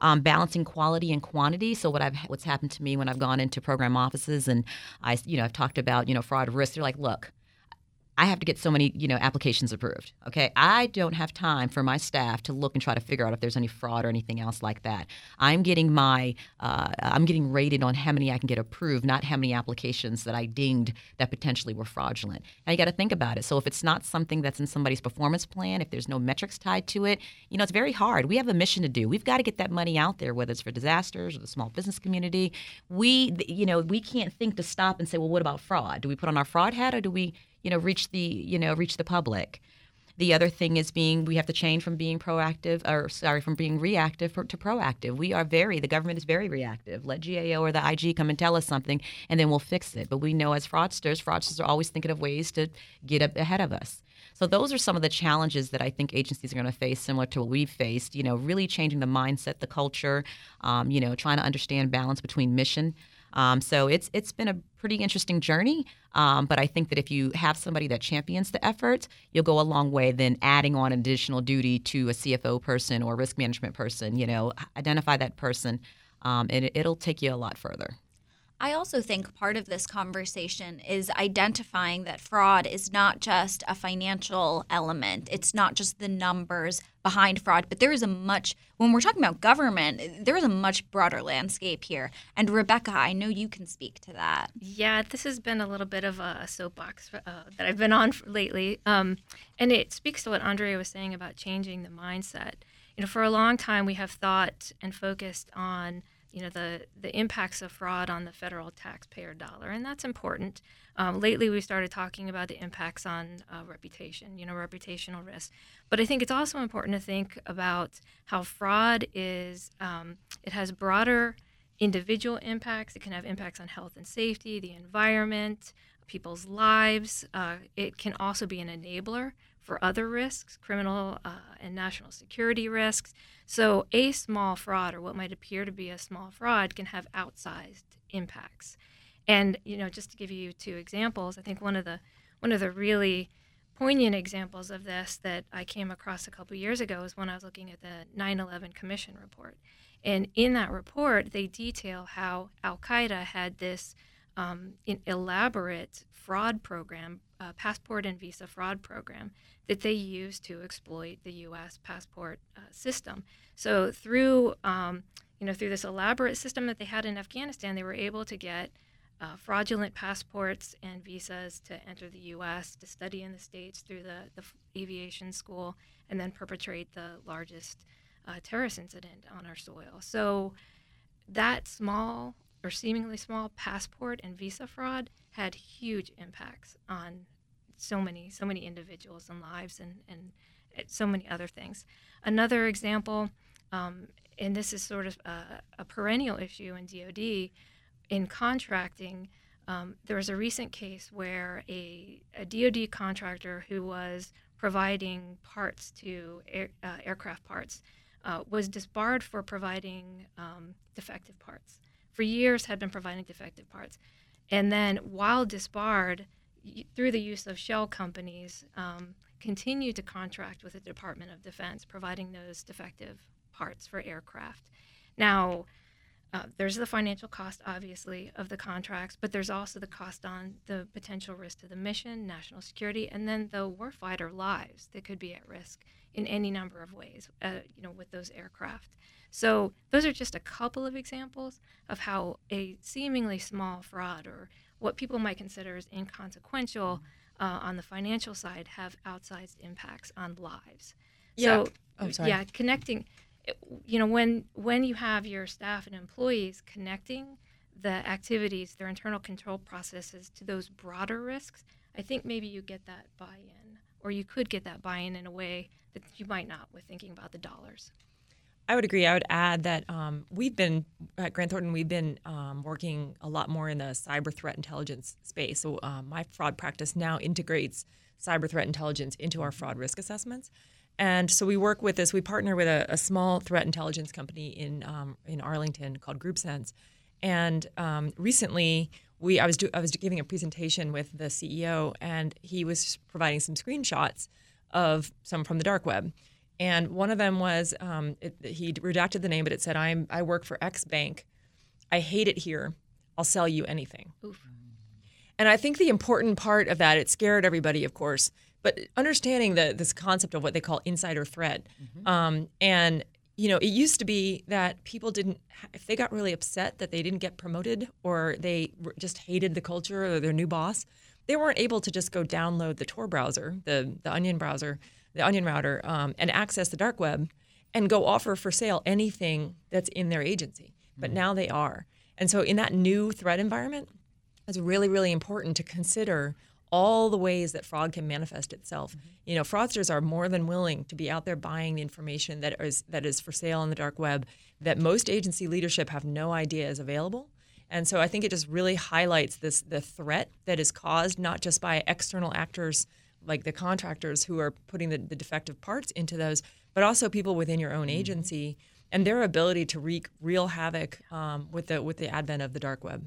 Speaker 4: Um, balancing quality and quantity. So what I've what's happened to me when I've gone into program offices and I, you know, I've talked about you know fraud risk. They're like, look I have to get so many, you know, applications approved. Okay, I don't have time for my staff to look and try to figure out if there's any fraud or anything else like that. I'm getting my, uh, I'm getting rated on how many I can get approved, not how many applications that I dinged that potentially were fraudulent. Now you got to think about it. So if it's not something that's in somebody's performance plan, if there's no metrics tied to it, you know, it's very hard. We have a mission to do. We've got to get that money out there, whether it's for disasters or the small business community. We, you know, we can't think to stop and say, well, what about fraud? Do we put on our fraud hat or do we? You know reach the you know reach the public the other thing is being we have to change from being proactive or sorry from being reactive to proactive we are very the government is very reactive let gao or the ig come and tell us something and then we'll fix it but we know as fraudsters fraudsters are always thinking of ways to get up ahead of us so those are some of the challenges that I think agencies are going to face, similar to what we've faced. You know, really changing the mindset, the culture. Um, you know, trying to understand balance between mission um, so it's it's been a pretty interesting journey. Um, but I think that if you have somebody that champions the effort, you'll go a long way than adding on additional duty to a CFO person or risk management person. You know, identify that person, um, and it, it'll take you a lot further.
Speaker 2: I also think part of this conversation is identifying that fraud is not just a financial element. It's not just the numbers behind fraud, but there is a much, when we're talking about government, there is a much broader landscape here. And Rebecca, I know you can speak to that.
Speaker 5: Yeah, this has been a little bit of a soapbox uh, that I've been on lately. Um, and it speaks to what Andrea was saying about changing the mindset. You know, for a long time, we have thought and focused on you know the the impacts of fraud on the federal taxpayer dollar, and that's important. Um, lately, we started talking about the impacts on uh, reputation, you know, reputational risk. But I think it's also important to think about how fraud is um, it has broader individual impacts. It can have impacts on health and safety, the environment, people's lives. Uh, it can also be an enabler for other risks, criminal uh, and national security risks. So, a small fraud, or what might appear to be a small fraud, can have outsized impacts. And you know, just to give you two examples, I think one of the one of the really poignant examples of this that I came across a couple years ago is when I was looking at the 9/11 Commission report. And in that report, they detail how Al Qaeda had this um, elaborate fraud program, uh, passport and visa fraud program that they use to exploit the U.S. passport uh, system. So through um, you know, through this elaborate system that they had in Afghanistan, they were able to get uh, fraudulent passports and visas to enter the U.S., to study in the States through the, the aviation school, and then perpetrate the largest uh, terrorist incident on our soil. So that small or seemingly small passport and visa fraud had huge impacts on so many, so many individuals and lives and, and so many other things. Another example, um, and this is sort of a, a perennial issue in DoD, in contracting, um, there was a recent case where a, a, DoD contractor who was providing parts to air, uh, aircraft parts uh, was disbarred for providing um, defective parts. For years, had been providing defective parts, and then while disbarred, through the use of shell companies, um, continued to contract with the Department of Defense, providing those defective parts for aircraft. Now, uh, there's the financial cost, obviously, of the contracts, but there's also the cost on the potential risk to the mission, national security, and then the warfighter lives that could be at risk in any number of ways, uh, you know, with those aircraft. So those are just a couple of examples of how a seemingly small fraud or what people might consider as inconsequential uh, on the financial side have outsized impacts on lives.
Speaker 3: Yeah.
Speaker 5: So,
Speaker 3: oh, sorry.
Speaker 5: yeah, connecting you know when when you have your staff and employees connecting the activities their internal control processes to those broader risks i think maybe you get that buy-in or you could get that buy-in in a way that you might not with thinking about the dollars
Speaker 3: I would agree. I would add that um, we've been at Grant Thornton. We've been um, working a lot more in the cyber threat intelligence space. So um, my fraud practice now integrates cyber threat intelligence into our fraud risk assessments. And so we work with this. We partner with a, a small threat intelligence company in um, in Arlington called GroupSense. And um, recently, we I was do, I was giving a presentation with the CEO, and he was providing some screenshots of some from the dark web. And one of them was um, it, he redacted the name, but it said, "I'm I work for X bank. I hate it here. I'll sell you anything." Oof. And I think the important part of that, it scared everybody, of course, but understanding the, this concept of what they call insider threat. Mm-hmm. Um, and, you know, it used to be that people didn't, if they got really upset that they didn't get promoted or they just hated the culture or their new boss, they weren't able to just go download the Tor browser, the, the Onion browser, the Onion router, um, and access the dark web and go offer for sale anything that's in their agency. But mm-hmm. now they are. And so in that new threat environment, it's really, really important to consider all the ways that fraud can manifest itself. Mm-hmm. You know, fraudsters are more than willing to be out there buying the information that is that is for sale on the dark web that most agency leadership have no idea is available. And so I think it just really highlights this the threat that is caused not just by external actors like the contractors who are putting the, the defective parts into those, but also people within your own mm-hmm. agency and their ability to wreak real havoc um, with the with the advent of the dark web.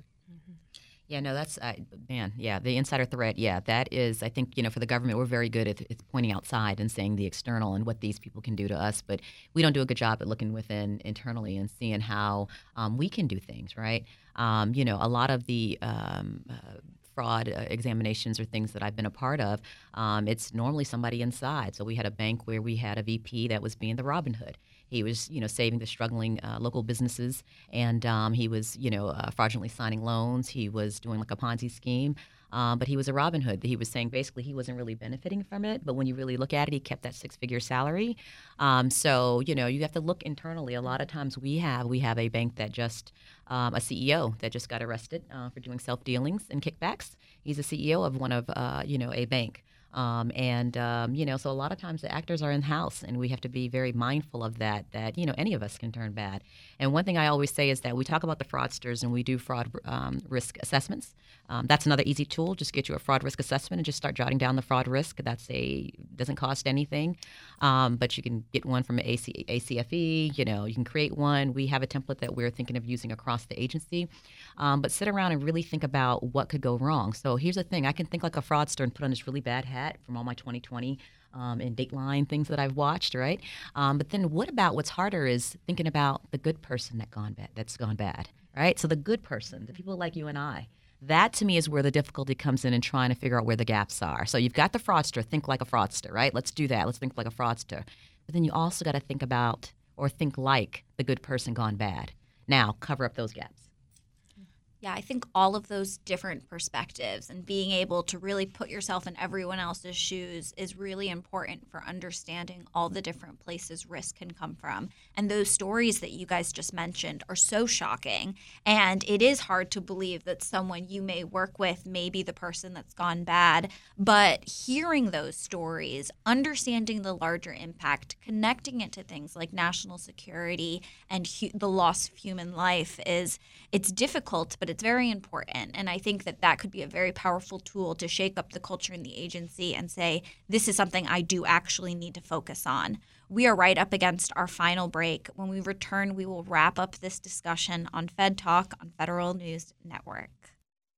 Speaker 4: Yeah, no, that's uh, man. Yeah, the insider threat. Yeah, that is. I think you know, for the government, we're very good at, at, pointing outside and saying the external and what these people can do to us, but we don't do a good job at looking within internally and seeing how um, we can do things. Right. Um, you know, a lot of the um, uh, fraud uh, examinations or things that I've been a part of, um, it's normally somebody inside. So we had a bank where we had a VP that was being the Robin Hood. He was, you know, saving the struggling uh, local businesses, and um, he was, you know, uh, fraudulently signing loans. He was doing like a Ponzi scheme. Um, but he was a Robin Hood. He was saying basically he wasn't really benefiting from it, but when you really look at it, he kept that six-figure salary. Um, so you know you have to look internally. A lot of times we have we have a bank that just um, a CEO that just got arrested uh, for doing self dealings and kickbacks. He's a CEO of one of uh, you know a bank. Um, and um, you know, so a lot of times the actors are in house, and we have to be very mindful of that. That you know, any of us can turn bad. And one thing I always say is that we talk about the fraudsters and we do fraud um, risk assessments. Um, that's another easy tool. Just get you a fraud risk assessment and just start jotting down the fraud risk. That's a doesn't cost anything, um, but you can get one from AC, ACFE. You know, you can create one. We have a template that we're thinking of using across the agency. Um, but sit around and really think about what could go wrong. So here's the thing: I can think like a fraudster and put on this really bad hat from all my 2020 um, and Dateline things that I've watched, right? Um, but then what about what's harder is thinking about the good person that gone bad, that's gone bad, right? So the good person, the people like you and I. That to me is where the difficulty comes in in trying to figure out where the gaps are. So you've got the fraudster, think like a fraudster, right? Let's do that. Let's think like a fraudster. But then you also got to think about or think like the good person gone bad. Now, cover up those gaps.
Speaker 2: Yeah, I think all of those different perspectives and being able to really put yourself in everyone else's shoes is really important for understanding all the different places risk can come from. And those stories that you guys just mentioned are so shocking. And it is hard to believe that someone you may work with may be the person that's gone bad. But hearing those stories, understanding the larger impact, connecting it to things like national security and hu- the loss of human life is it's difficult, but it's very important. And I think that that could be a very powerful tool to shake up the culture in the agency and say, this is something I do actually need to focus on. We are right up against our final break. When we return, we will wrap up this discussion on Fed Talk on Federal News Network.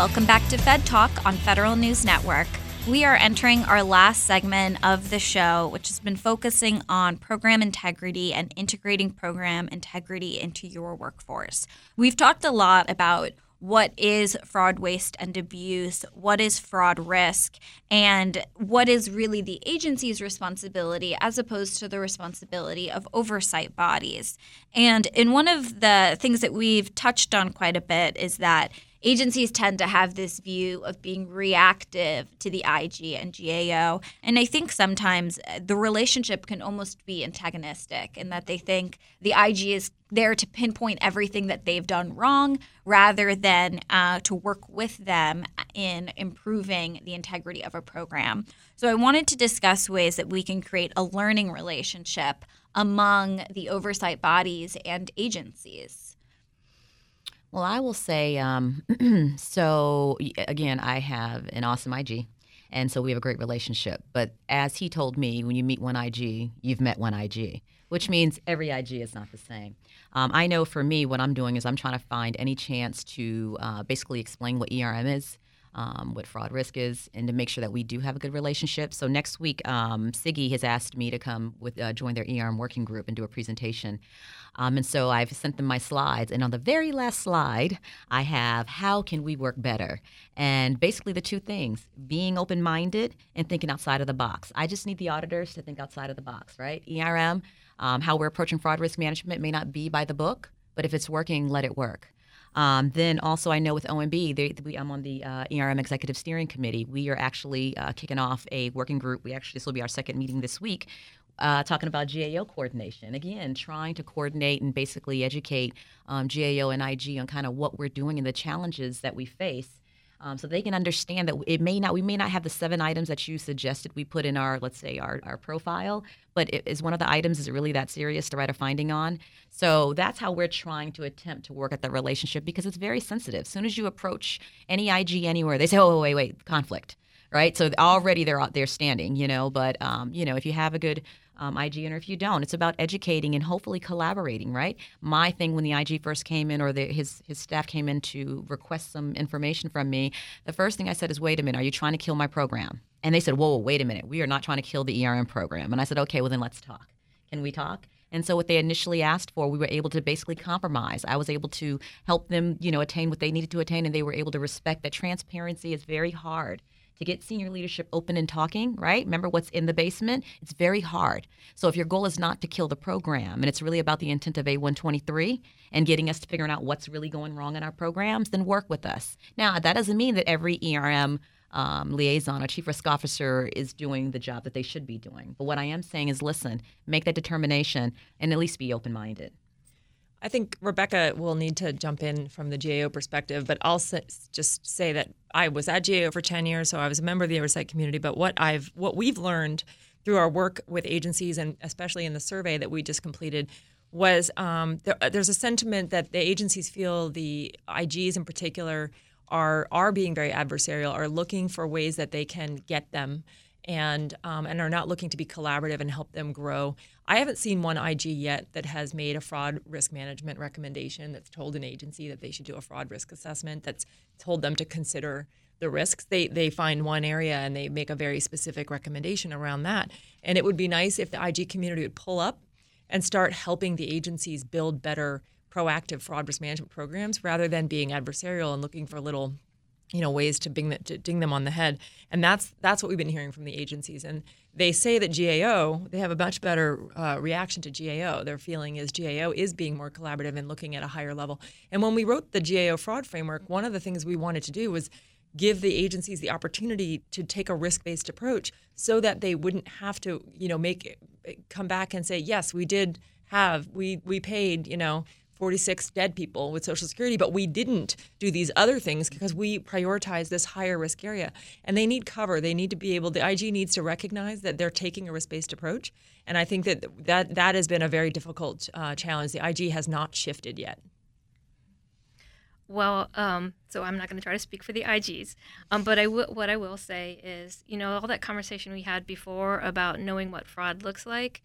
Speaker 2: Welcome back to Fed Talk on Federal News Network. We are entering our last segment of the show, which has been focusing on program integrity and integrating program integrity into your workforce. We've talked a lot about what is fraud, waste, and abuse, what is fraud risk, and what is really the agency's responsibility as opposed to the responsibility of oversight bodies. And in one of the things that we've touched on quite a bit is that agencies tend to have this view of being reactive to the IG and GAO. And I think sometimes uh, the relationship can almost be antagonistic in that they think the IG is there to pinpoint everything that they've done wrong rather than uh, to work with them in improving the integrity of a program. So I wanted to discuss ways that we can create a learning relationship among the oversight bodies and agencies.
Speaker 4: Well, I will say, um, so again, I have an awesome IG. And so we have a great relationship. But as he told me, when you meet one IG, you've met one IG, which means every IG is not the same. Um, I know for me, what I'm doing is I'm trying to find any chance to uh, basically explain what ERM is, um, what fraud risk is, and to make sure that we do have a good relationship. So next week, um, CIGIE has asked me to come with uh, join their ERM working group and do a presentation. Um, and so I've sent them my slides. And on the very last slide, I have how can we work better? And basically, the two things being open minded and thinking outside of the box. I just need the auditors to think outside of the box, right? ERM, how we're approaching fraud risk management may not be by the book, but if it's working, let it work. Um, then also, I know with OMB, they, we, I'm on the uh, ERM Executive Steering Committee. We are actually uh, kicking off a working group. We actually this will be our second meeting this week, uh, talking about GAO coordination. Again, trying to coordinate and basically educate um, GAO and IG on kind of what we're doing and the challenges that we face. Um, so they can understand that it may not we may not have the seven items that you suggested we put in our let's say our, our profile but it, is one of the items is it really that serious to write a finding on. So that's how we're trying to attempt to work at the relationship because it's very sensitive. As soon as you approach any ig anywhere they say oh wait wait conflict right? So already they're out there standing you know but um, you know if you have a good um, IG or if you don't. It's about educating and hopefully collaborating, right? My thing when the IG first came in or the, his, his staff came in to request some information from me, the first thing I said is, wait a minute, are you trying to kill my program? And they said, whoa, whoa, wait a minute, we are not trying to kill the ERM program. And I said, okay, well then let's talk. Can we talk? And so what they initially asked for, we were able to basically compromise. I was able to help them, you know, attain what they needed to attain, and they were able to respect that transparency is very hard to get senior leadership open and talking, right? Remember what's in the basement? It's very hard. So if your goal is not to kill the program and it's really about the intent of A123 and getting us to figuring out what's really going wrong in our programs, then work with us. Now, that doesn't mean that every ERM um, liaison or chief risk officer is doing the job that they should be doing. But what I am saying is listen, make that determination and at least be open minded.
Speaker 3: I think Rebecca will need to jump in from the GAO perspective, but I'll just say that I was at GAO for 10 years, so I was a member of the oversight community. But what I've what we've learned through our work with agencies, and especially in the survey that we just completed, was um, there, there's a sentiment that the agencies feel the IGs in particular are are being very adversarial, are looking for ways that they can get them and um, and are not looking to be collaborative and help them grow. I haven't seen one IG yet that has made a fraud risk management recommendation that's told an agency that they should do a fraud risk assessment that's told them to consider the risks. They they find one area and they make a very specific recommendation around that. And it would be nice if the IG community would pull up and start helping the agencies build better proactive fraud risk management programs rather than being adversarial and looking for little you know ways to, bing, to ding them on the head. And that's that's what we've been hearing from the agencies. And they say that GAO they have a much better uh, reaction to GAO their feeling is GAO is being more collaborative and looking at a higher level. And when we wrote the GAO fraud framework one of the things we wanted to do was give the agencies the opportunity to take a risk-based approach so that they wouldn't have to you know make come back and say yes we did have we we paid you know 46 dead people with Social Security, but we didn't do these other things because we prioritize this higher risk area. And they need cover. They need to be able, the IG needs to recognize that they're taking a risk based approach. And I think that that, that has been a very difficult uh, challenge. The IG has not shifted yet.
Speaker 5: Well, um, so I'm not going to try to speak for the IGs, um, but I w- what I will say is, you know, all that conversation we had before about knowing what fraud looks like,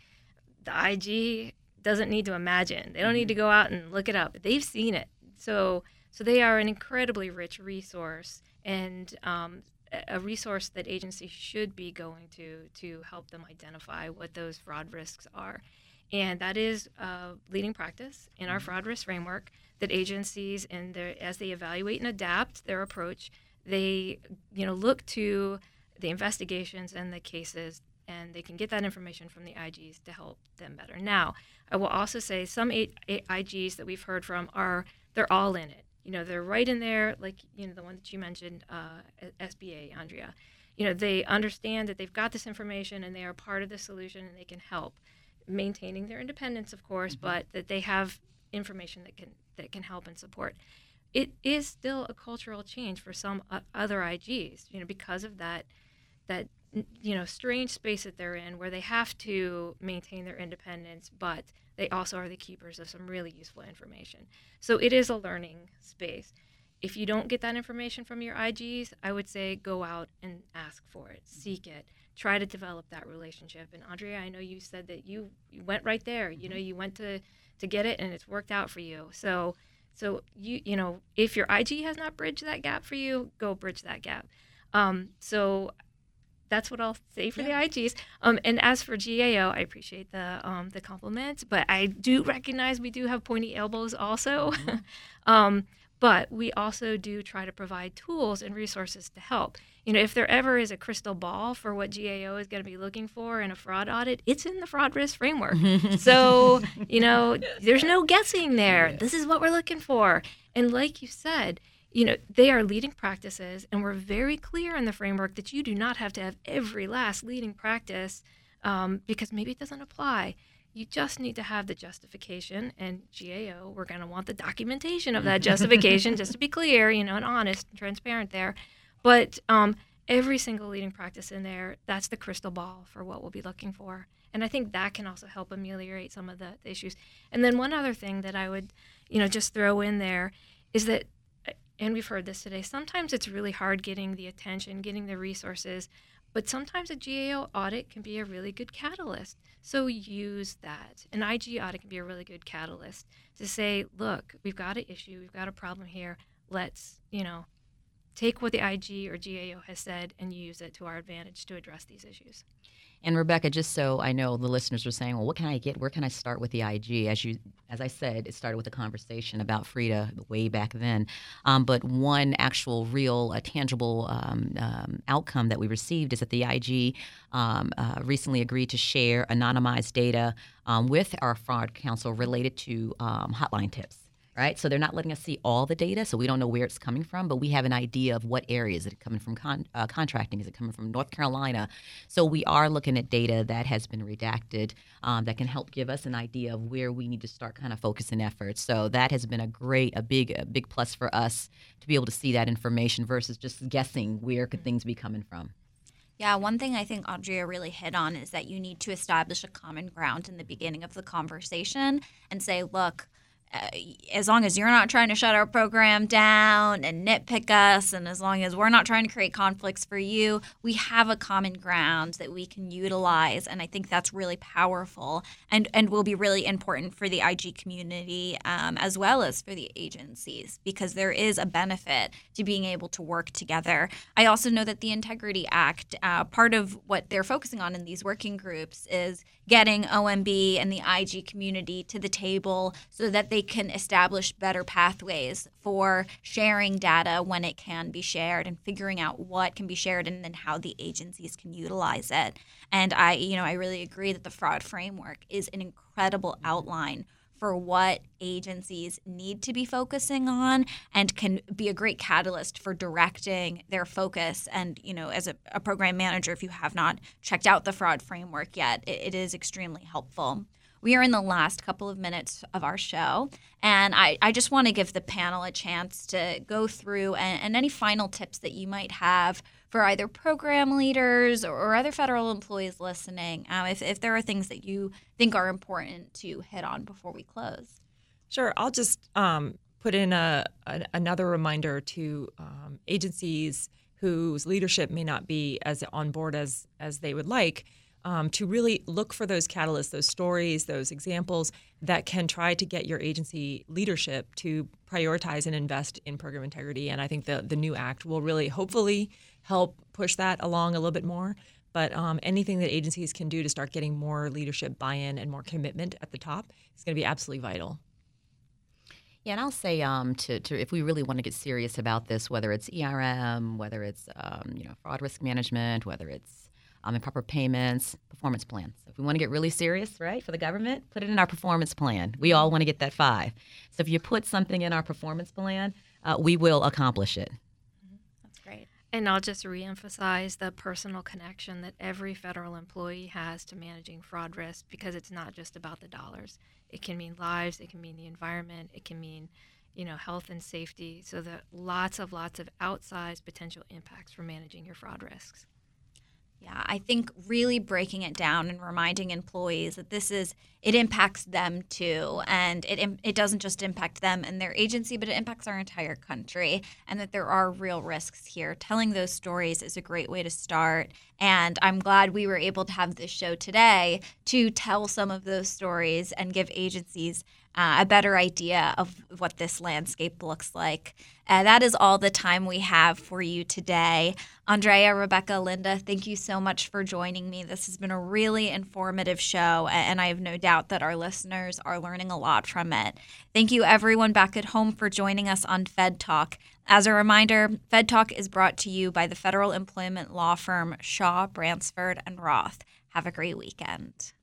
Speaker 5: the IG doesn't need to imagine. They don't need to mm-hmm. go out and look it up. They've seen it. So so they are an incredibly rich resource and um, a resource that agencies should be going to to help them identify what those fraud risks are. And that is a leading practice in our mm-hmm. fraud risk framework that agencies and their, as they evaluate and adapt their approach, they you know look to the investigations and the cases and they can get that information from the IGs to help them better. Now, I will also say some IGs that we've heard from are they're all in it. You know, they're right in there, like you know the one that you mentioned, uh, SBA, Andrea. You know, they understand that they've got this information and they are part of the solution and they can help maintaining their independence, of course, mm-hmm. but that they have information that can that can help and support. It is still a cultural change for some uh, other IGs, you know, because of that that you know strange space that they're in where they have to maintain their independence but they also are the keepers of some really useful information. So it is a learning space. If you don't get that information from your ig's i would say go out and ask for it. Seek it. Try to develop that relationship. And andrea i know you said that you, you went right there. You know you went to to get it and it's worked out for you. So so you you know if your ig has not bridged that gap for you go bridge that gap. Um, so that's what I'll say for yeah. the IGs. Um, and as for GAO, I appreciate the um, the compliment, but I do recognize we do have pointy elbows also. Mm-hmm. um, but we also do try to provide tools and resources to help. You know, if there ever is a crystal ball for what GAO is going to be looking for in a fraud audit, it's in the fraud risk framework. so, you know, there's no guessing there. This is what we're looking for. And like you said, you know, they are leading practices, and we're very clear in the framework that you do not have to have every last leading practice um, because maybe it doesn't apply. You just need to have the justification, and GAO, we're going to want the documentation of that justification, just to be clear, you know, and honest and transparent there. But um, every single leading practice in there, that's the crystal ball for what we'll be looking for. And I think that can also help ameliorate some of the, the issues. And then one other thing that I would, you know, just throw in there is that and we've heard this today, sometimes it's really hard getting the attention, getting the resources, but sometimes a GAO audit can be a really good catalyst. So use that. An IG audit can be a really good catalyst to say, look, we've got an issue, we've got a problem here. Let's, you know, take what the IG or GAO has said and use it to our advantage to address these issues.
Speaker 4: And Rebecca, just so I know the listeners are saying, well, what can I get? Where can I start with the IG? As you, as I said, it started with a conversation about FRDAA way back then. Um, but one actual, real, tangible um, um, outcome that we received is that the IG um, uh, recently agreed to share anonymized data um, with our fraud council related to um, hotline tips right? So they're not letting us see all the data, so we don't know where it's coming from, but we have an idea of what areas. Is it coming from con- uh, contracting? Is it coming from North Carolina? So we are looking at data that has been redacted um, that can help give us an idea of where we need to start kind of focusing efforts. So that has been a great, a big, a big plus for us to be able to see that information versus just guessing where could things be coming from.
Speaker 2: Yeah, one thing I think Andrea really hit on is that you need to establish a common ground in the beginning of the conversation and say, look, as long as you're not trying to shut our program down and nitpick us, and as long as we're not trying to create conflicts for you, we have a common ground that we can utilize, and I think that's really powerful and and will be really important for the IG community um, as well as for the agencies because there is a benefit to being able to work together. I also know that the Integrity Act, uh, part of what they're focusing on in these working groups is getting OMB and the IG community to the table so that they can establish better pathways for sharing data when it can be shared and figuring out what can be shared and then how the agencies can utilize it. And I, you know, I really agree that the fraud framework is an incredible outline for what agencies need to be focusing on and can be a great catalyst for directing their focus. And, you know, as a, a program manager, if you have not checked out the fraud framework yet, it, it is extremely helpful. We are in the last couple of minutes of our show, and I, I just want to give the panel a chance to go through and, and any final tips that you might have for either program leaders or, or other federal employees listening, um, if, if there are things that you think are important to hit on before we close.
Speaker 3: Sure. I'll just um, put in a, a, another reminder to um, agencies whose leadership may not be as on board as as they would like um, to really look for those catalysts, those stories, those examples that can try to get your agency leadership to prioritize and invest in program integrity. And I think the, the new act will really, hopefully, help push that along a little bit more. But um, anything that agencies can do to start getting more leadership buy in and more commitment at the top is going to be absolutely vital.
Speaker 4: Yeah, and I'll say um, to, to if we really want to get serious about this, whether it's ERM, whether it's um, you know fraud risk management, whether it's um, improper payments, performance plans. So if we want to get really serious, right, for the government, put it in our performance plan. We all want to get that five. So if you put something in our performance plan, uh, we will accomplish it.
Speaker 2: That's great.
Speaker 5: And I'll just reemphasize the personal connection that every federal employee has to managing fraud risk because it's not just about the dollars. It can mean lives, it can mean the environment, it can mean you know, health and safety. So that lots of lots of outsized potential impacts for managing your fraud risks.
Speaker 2: Yeah, I think really breaking it down and reminding employees that this is it impacts them too, and it it doesn't just impact them and their agency, but it impacts our entire country, and that there are real risks here. Telling those stories is a great way to start, and I'm glad we were able to have this show today to tell some of those stories and give agencies uh, a better idea of what this landscape looks like. Uh, that is all the time we have for you today. Andrea, Rebecca, Linda, thank you so much for joining me. This has been a really informative show, and I have no doubt that our listeners are learning a lot from it. Thank you, everyone back at home, for joining us on Fed Talk. As a reminder, Fed Talk is brought to you by the federal employment law firm Shaw, Bransford, and Roth. Have a great weekend.